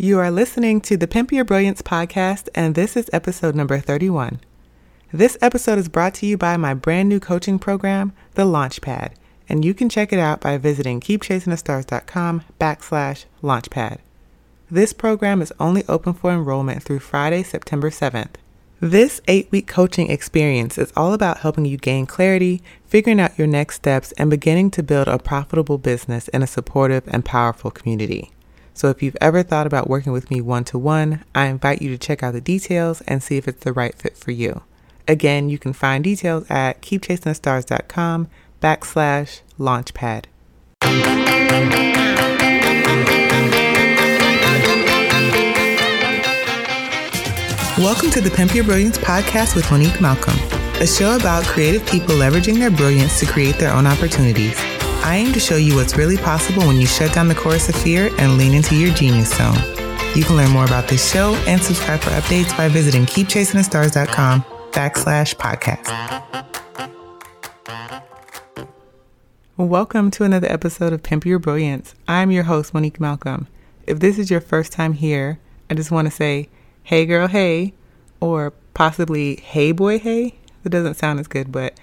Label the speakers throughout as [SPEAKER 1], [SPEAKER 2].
[SPEAKER 1] You are listening to the Pimp Your Brilliance podcast, and this is episode number 31. This episode is brought to you by my brand new coaching program, The Launchpad, and you can check it out by visiting keepchasingthestars.com backslash launchpad. This program is only open for enrollment through Friday, September 7th. This eight week coaching experience is all about helping you gain clarity, figuring out your next steps, and beginning to build a profitable business in a supportive and powerful community. So if you've ever thought about working with me one to one, I invite you to check out the details and see if it's the right fit for you. Again, you can find details at keepchasingthestars.com backslash launchpad. Welcome to the Pimp Your Brilliance podcast with Monique Malcolm, a show about creative people leveraging their brilliance to create their own opportunities. I aim to show you what's really possible when you shut down the chorus of fear and lean into your genius zone. You can learn more about this show and subscribe for updates by visiting keepchasingthestars.com backslash podcast. Welcome to another episode of Pimp Your Brilliance. I'm your host, Monique Malcolm. If this is your first time here, I just want to say, hey girl, hey, or possibly hey boy, hey. That doesn't sound as good, but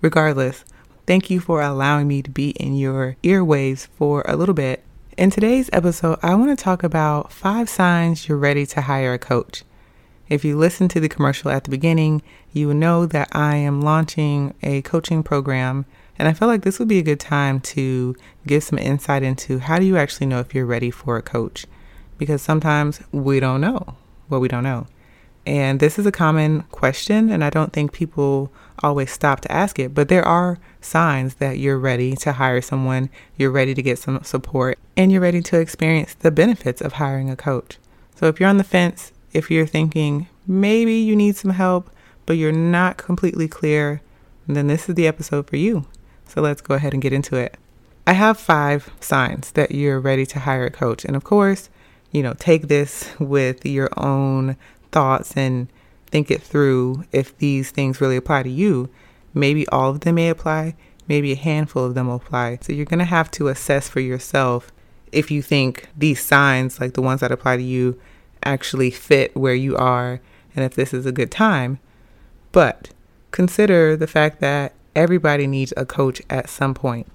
[SPEAKER 1] regardless, Thank you for allowing me to be in your earwaves for a little bit. In today's episode, I want to talk about five signs you're ready to hire a coach. If you listen to the commercial at the beginning, you will know that I am launching a coaching program, and I feel like this would be a good time to give some insight into how do you actually know if you're ready for a coach? Because sometimes we don't know what we don't know. And this is a common question, and I don't think people always stop to ask it, but there are signs that you're ready to hire someone, you're ready to get some support, and you're ready to experience the benefits of hiring a coach. So if you're on the fence, if you're thinking maybe you need some help, but you're not completely clear, then this is the episode for you. So let's go ahead and get into it. I have five signs that you're ready to hire a coach. And of course, you know, take this with your own thoughts and think it through if these things really apply to you. Maybe all of them may apply, maybe a handful of them will apply. So you're going to have to assess for yourself if you think these signs, like the ones that apply to you, actually fit where you are and if this is a good time. But consider the fact that everybody needs a coach at some point.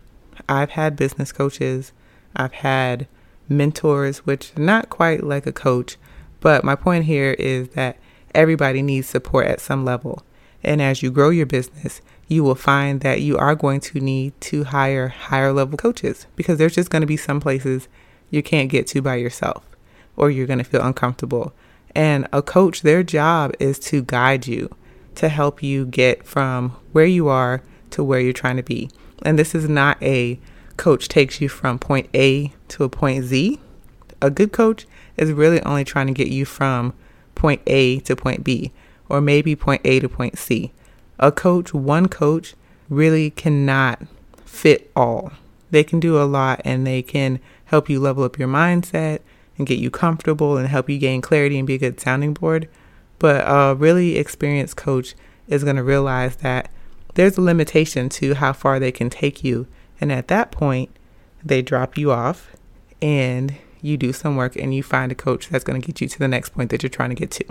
[SPEAKER 1] I've had business coaches, I've had mentors, which not quite like a coach, but my point here is that everybody needs support at some level. And as you grow your business, you will find that you are going to need to hire higher level coaches because there's just going to be some places you can't get to by yourself or you're going to feel uncomfortable. And a coach, their job is to guide you, to help you get from where you are to where you're trying to be. And this is not a coach takes you from point A to a point Z. A good coach is really only trying to get you from point A to point B, or maybe point A to point C. A coach, one coach, really cannot fit all. They can do a lot and they can help you level up your mindset and get you comfortable and help you gain clarity and be a good sounding board. But a really experienced coach is going to realize that there's a limitation to how far they can take you. And at that point, they drop you off and you do some work and you find a coach that's going to get you to the next point that you're trying to get to.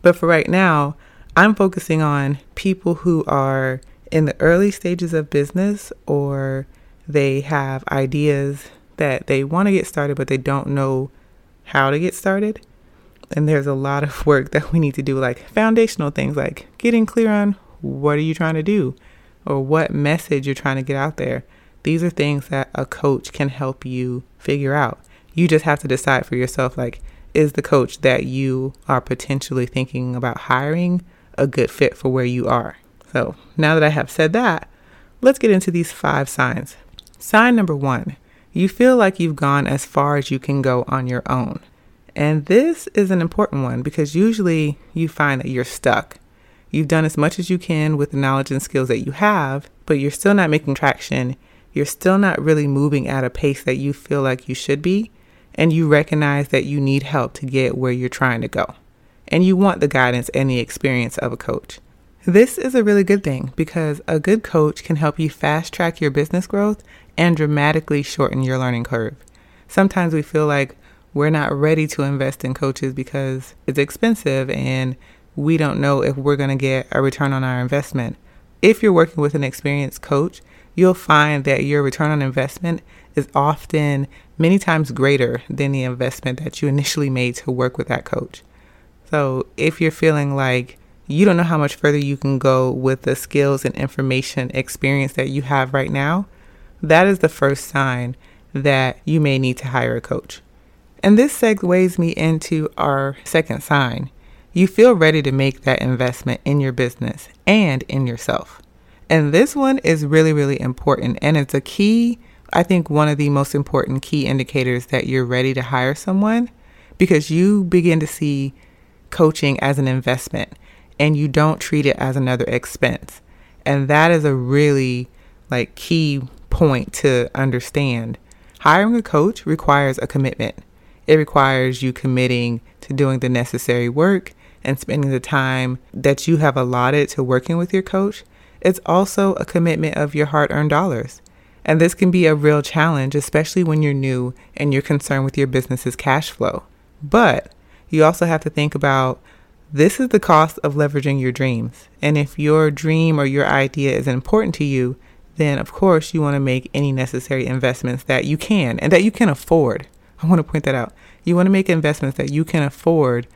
[SPEAKER 1] But for right now, I'm focusing on people who are in the early stages of business or they have ideas that they want to get started, but they don't know how to get started. And there's a lot of work that we need to do, like foundational things like getting clear on what are you trying to do or what message you're trying to get out there. These are things that a coach can help you figure out. You just have to decide for yourself like, is the coach that you are potentially thinking about hiring a good fit for where you are? So now that I have said that, let's get into these five signs. Sign number one you feel like you've gone as far as you can go on your own. And this is an important one because usually you find that you're stuck. You've done as much as you can with the knowledge and skills that you have, but you're still not making traction. You're still not really moving at a pace that you feel like you should be and you recognize that you need help to get where you're trying to go. And you want the guidance and the experience of a coach. This is a really good thing because a good coach can help you fast track your business growth and dramatically shorten your learning curve. Sometimes we feel like we're not ready to invest in coaches because it's expensive and we don't know if we're going to get a return on our investment. If you're working with an experienced coach, you'll find that your return on investment is often many times greater than the investment that you initially made to work with that coach. So if you're feeling like you don't know how much further you can go with the skills and information experience that you have right now, that is the first sign that you may need to hire a coach. And this segues me into our second sign. You feel ready to make that investment in your business and in yourself. And this one is really, really important. And it's a key, I think, one of the most important key indicators that you're ready to hire someone because you begin to see coaching as an investment and you don't treat it as another expense. And that is a really like key point to understand. Hiring a coach requires a commitment. It requires you committing to doing the necessary work and spending the time that you have allotted to working with your coach. It's also a commitment of your hard earned dollars. And this can be a real challenge, especially when you're new and you're concerned with your business's cash flow. But you also have to think about this is the cost of leveraging your dreams. And if your dream or your idea is important to you, then of course you want to make any necessary investments that you can and that you can afford. I want to point that out. You want to make investments that you can afford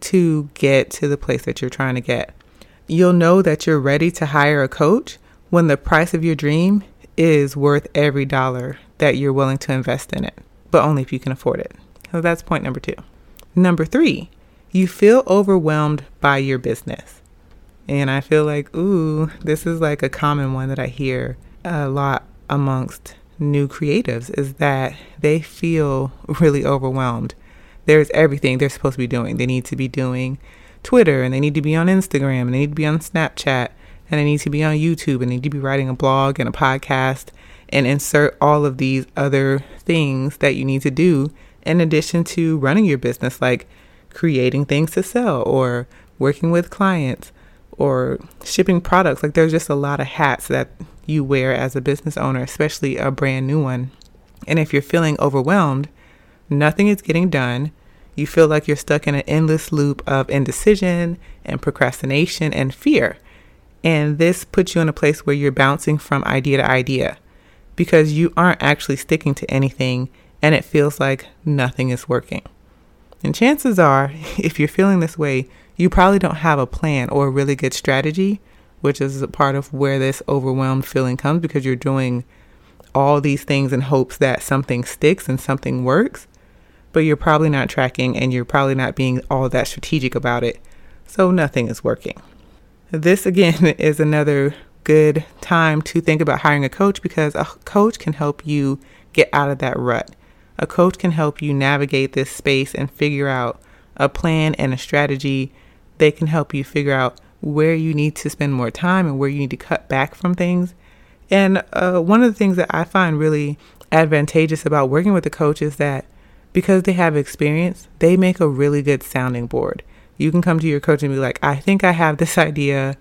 [SPEAKER 1] to get to the place that you're trying to get. You'll know that you're ready to hire a coach when the price of your dream is worth every dollar that you're willing to invest in it, but only if you can afford it. So that's point number two. Number three, you feel overwhelmed by your business. And I feel like, ooh, this is like a common one that I hear a lot amongst new creatives is that they feel really overwhelmed. There's everything they're supposed to be doing. They need to be doing Twitter and they need to be on Instagram and they need to be on Snapchat and they need to be on YouTube and they need to be writing a blog and a podcast and insert all of these other things that you need to do in addition to running your business like creating things to sell or working with clients or shipping products. Like there's just a lot of hats that you wear as a business owner, especially a brand new one. And if you're feeling overwhelmed, nothing is getting done. You feel like you're stuck in an endless loop of indecision and procrastination and fear. And this puts you in a place where you're bouncing from idea to idea because you aren't actually sticking to anything and it feels like nothing is working. And chances are, if you're feeling this way, you probably don't have a plan or a really good strategy, which is a part of where this overwhelmed feeling comes because you're doing all these things in hopes that something sticks and something works, but you're probably not tracking and you're probably not being all that strategic about it. So nothing is working. This again is another good time to think about hiring a coach because a coach can help you get out of that rut. A coach can help you navigate this space and figure out a plan and a strategy. They can help you figure out where you need to spend more time and where you need to cut back from things. And uh, one of the things that I find really advantageous about working with a coach is that because they have experience, they make a really good sounding board. You can come to your coach and be like, I think I have this idea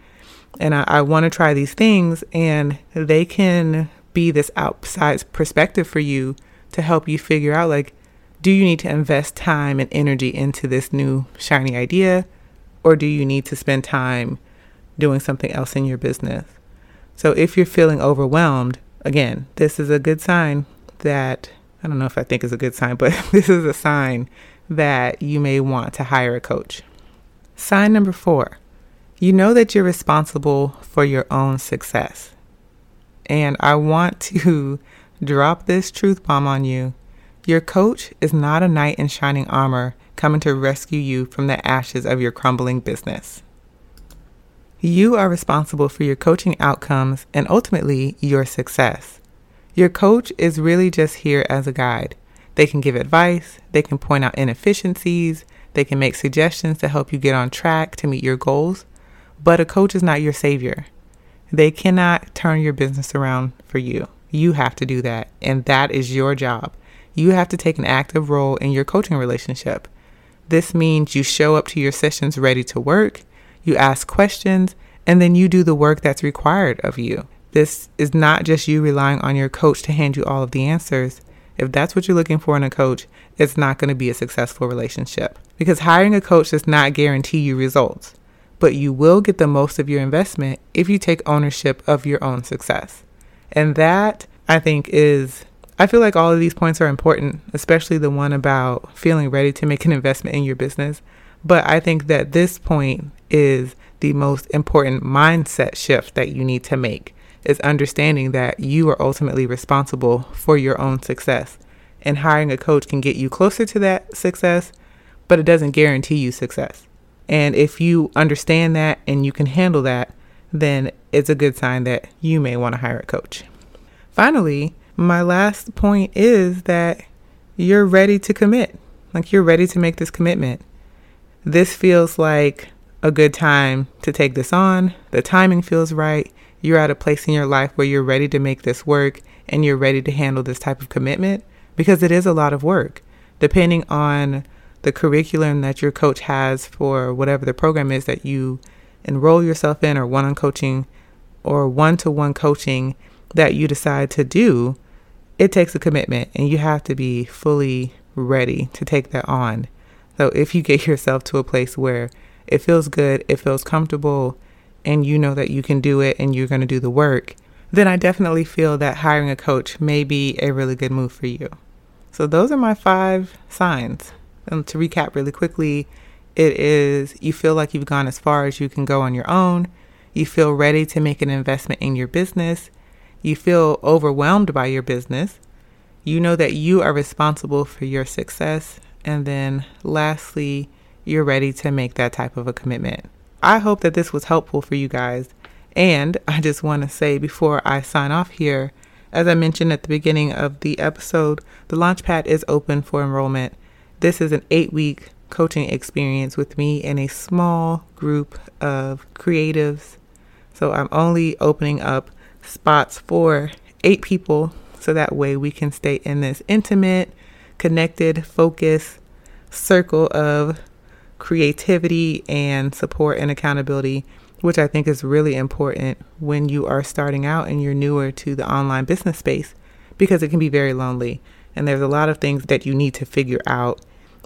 [SPEAKER 1] and I, I want to try these things. And they can be this outside perspective for you to help you figure out like, do you need to invest time and energy into this new shiny idea? Or do you need to spend time doing something else in your business? So if you're feeling overwhelmed, again, this is a good sign that I don't know if I think is a good sign, but this is a sign that you may want to hire a coach. Sign number four you know that you're responsible for your own success. And I want to drop this truth bomb on you. Your coach is not a knight in shining armor coming to rescue you from the ashes of your crumbling business. You are responsible for your coaching outcomes and ultimately your success. Your coach is really just here as a guide. They can give advice, they can point out inefficiencies, they can make suggestions to help you get on track to meet your goals, but a coach is not your savior. They cannot turn your business around for you. You have to do that, and that is your job. You have to take an active role in your coaching relationship. This means you show up to your sessions ready to work, you ask questions, and then you do the work that's required of you. This is not just you relying on your coach to hand you all of the answers. If that's what you're looking for in a coach, it's not going to be a successful relationship. Because hiring a coach does not guarantee you results, but you will get the most of your investment if you take ownership of your own success. And that, I think, is I feel like all of these points are important, especially the one about feeling ready to make an investment in your business. But I think that this point is the most important mindset shift that you need to make is understanding that you are ultimately responsible for your own success. And hiring a coach can get you closer to that success, but it doesn't guarantee you success. And if you understand that and you can handle that, then it's a good sign that you may want to hire a coach. Finally, my last point is that you're ready to commit. Like you're ready to make this commitment. This feels like a good time to take this on. The timing feels right. You're at a place in your life where you're ready to make this work and you're ready to handle this type of commitment because it is a lot of work. Depending on the curriculum that your coach has for whatever the program is that you enroll yourself in or one on coaching or one to one coaching that you decide to do, it takes a commitment and you have to be fully ready to take that on. So if you get yourself to a place where it feels good, it feels comfortable, and you know that you can do it and you're going to do the work, then I definitely feel that hiring a coach may be a really good move for you. So those are my five signs. And to recap really quickly, it is you feel like you've gone as far as you can go on your own. You feel ready to make an investment in your business. You feel overwhelmed by your business. You know that you are responsible for your success. And then lastly, you're ready to make that type of a commitment. I hope that this was helpful for you guys. And I just want to say before I sign off here, as I mentioned at the beginning of the episode, the Launchpad is open for enrollment. This is an eight week coaching experience with me and a small group of creatives. So I'm only opening up spots for eight people so that way we can stay in this intimate, connected, focused circle of creativity and support and accountability, which I think is really important when you are starting out and you're newer to the online business space because it can be very lonely. And there's a lot of things that you need to figure out.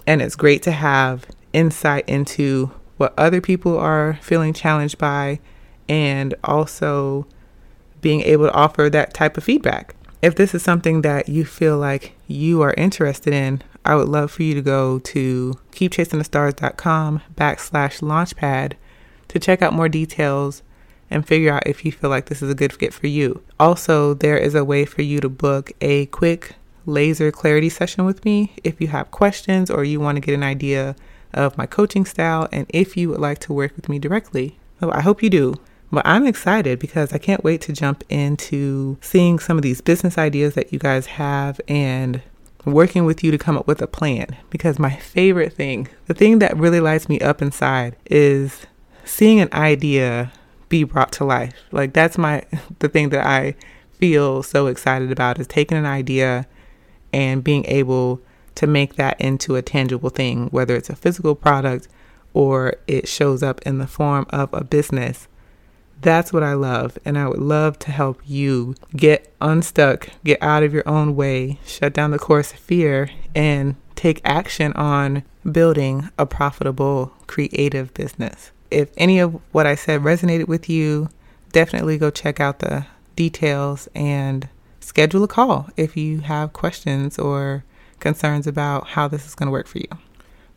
[SPEAKER 1] And it's great to have insight into what other people are feeling challenged by and also being able to offer that type of feedback. If this is something that you feel like you are interested in, I would love for you to go to keepchasingthestars.com backslash launchpad to check out more details and figure out if you feel like this is a good fit for you. Also, there is a way for you to book a quick laser clarity session with me if you have questions or you want to get an idea of my coaching style and if you would like to work with me directly. So I hope you do. But I'm excited because I can't wait to jump into seeing some of these business ideas that you guys have and working with you to come up with a plan. Because my favorite thing, the thing that really lights me up inside is seeing an idea be brought to life. Like that's my the thing that I feel so excited about is taking an idea and being able to make that into a tangible thing, whether it's a physical product or it shows up in the form of a business that's what I love. And I would love to help you get unstuck, get out of your own way, shut down the course of fear, and take action on building a profitable creative business. If any of what I said resonated with you, definitely go check out the details and schedule a call if you have questions or concerns about how this is going to work for you.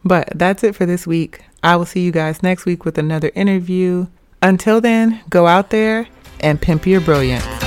[SPEAKER 1] But that's it for this week. I will see you guys next week with another interview. Until then, go out there and pimp your brilliance.